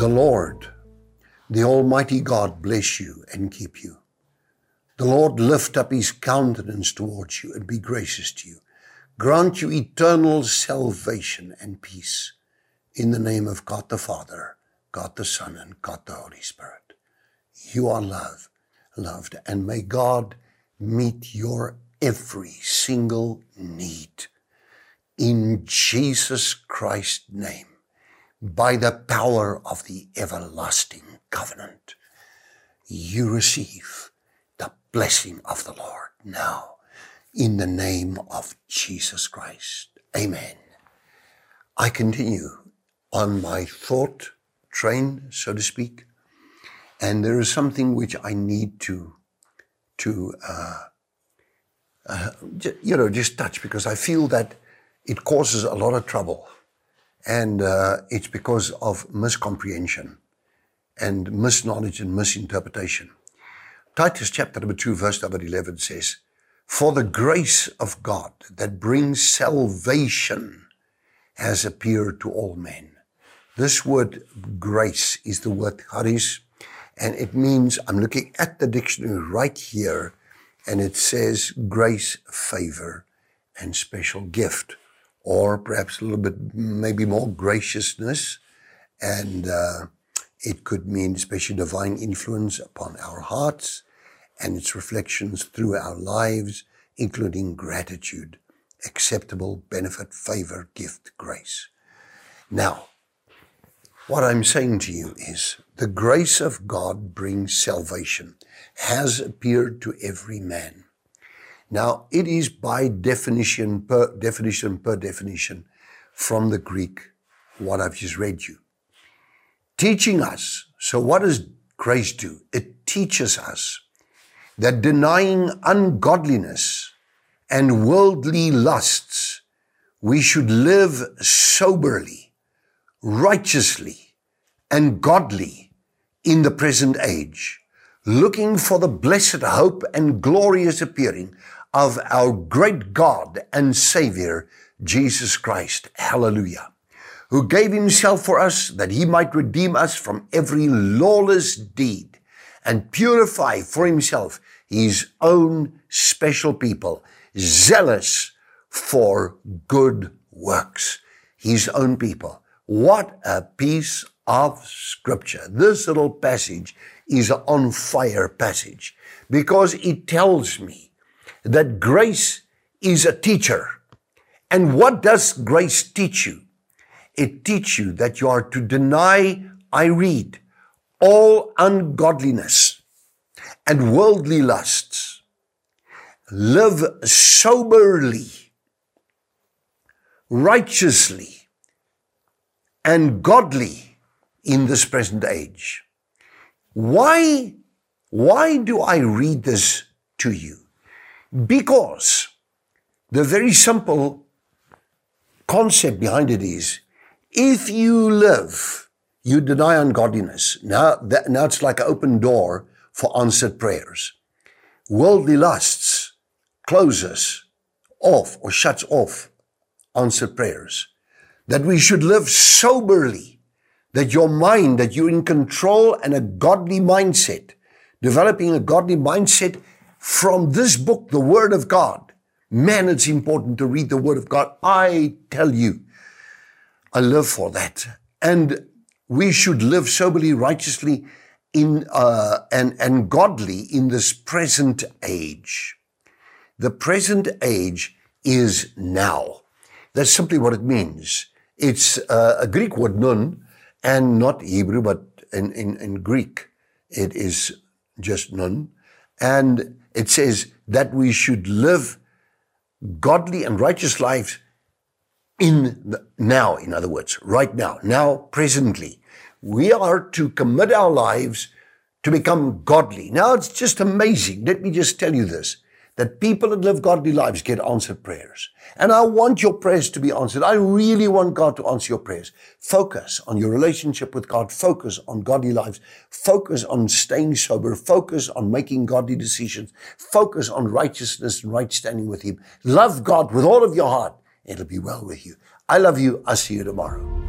The Lord, the Almighty God bless you and keep you. The Lord lift up his countenance towards you and be gracious to you. Grant you eternal salvation and peace in the name of God the Father, God the Son, and God the Holy Spirit. You are loved, loved, and may God meet your every single need in Jesus Christ's name by the power of the everlasting covenant. You receive the blessing of the Lord now in the name of Jesus Christ. Amen. I continue on my thought train, so to speak, and there is something which I need to to uh, uh, you know just touch because I feel that it causes a lot of trouble, and uh, it's because of miscomprehension and misknowledge and misinterpretation. Titus chapter number 2, verse number 11 says, For the grace of God that brings salvation has appeared to all men. This word grace is the word charis, and it means, I'm looking at the dictionary right here, and it says grace, favor, and special gift, or perhaps a little bit, maybe more graciousness and uh, it could mean especially divine influence upon our hearts and its reflections through our lives, including gratitude, acceptable benefit, favor, gift, grace. Now, what I'm saying to you is the grace of God brings salvation, has appeared to every man. Now, it is by definition, per definition, per definition, from the Greek, what I've just read you teaching us. So, what does grace do? It teaches us that denying ungodliness and worldly lusts, we should live soberly, righteously, and godly in the present age, looking for the blessed hope and glorious appearing of our great God and Savior, Jesus Christ. Hallelujah who gave himself for us that he might redeem us from every lawless deed and purify for himself his own special people, zealous for good works. His own people. What a piece of scripture. This little passage is an on fire passage because it tells me that grace is a teacher. And what does grace teach you? it teach you that you are to deny, I read, all ungodliness and worldly lusts. Live soberly, righteously, and godly in this present age. Why, why do I read this to you? Because the very simple concept behind it is if you live, you deny ungodliness. Now, that, now it's like an open door for answered prayers. Worldly lusts closes off or shuts off answered prayers. That we should live soberly. That your mind, that you're in control and a godly mindset. Developing a godly mindset from this book, the Word of God. Man, it's important to read the Word of God. I tell you, I live for that. And we should live soberly, righteously, in uh, and and godly in this present age. The present age is now. That's simply what it means. It's uh, a Greek word nun, and not Hebrew, but in, in, in Greek it is just nun, and it says that we should live godly and righteous lives in the, now, in other words, right now, now, presently. We are to commit our lives to become godly. Now, it's just amazing. Let me just tell you this that people that live godly lives get answered prayers. And I want your prayers to be answered. I really want God to answer your prayers. Focus on your relationship with God. Focus on godly lives. Focus on staying sober. Focus on making godly decisions. Focus on righteousness and right standing with Him. Love God with all of your heart it'll be well with you. I love you. I'll see you tomorrow.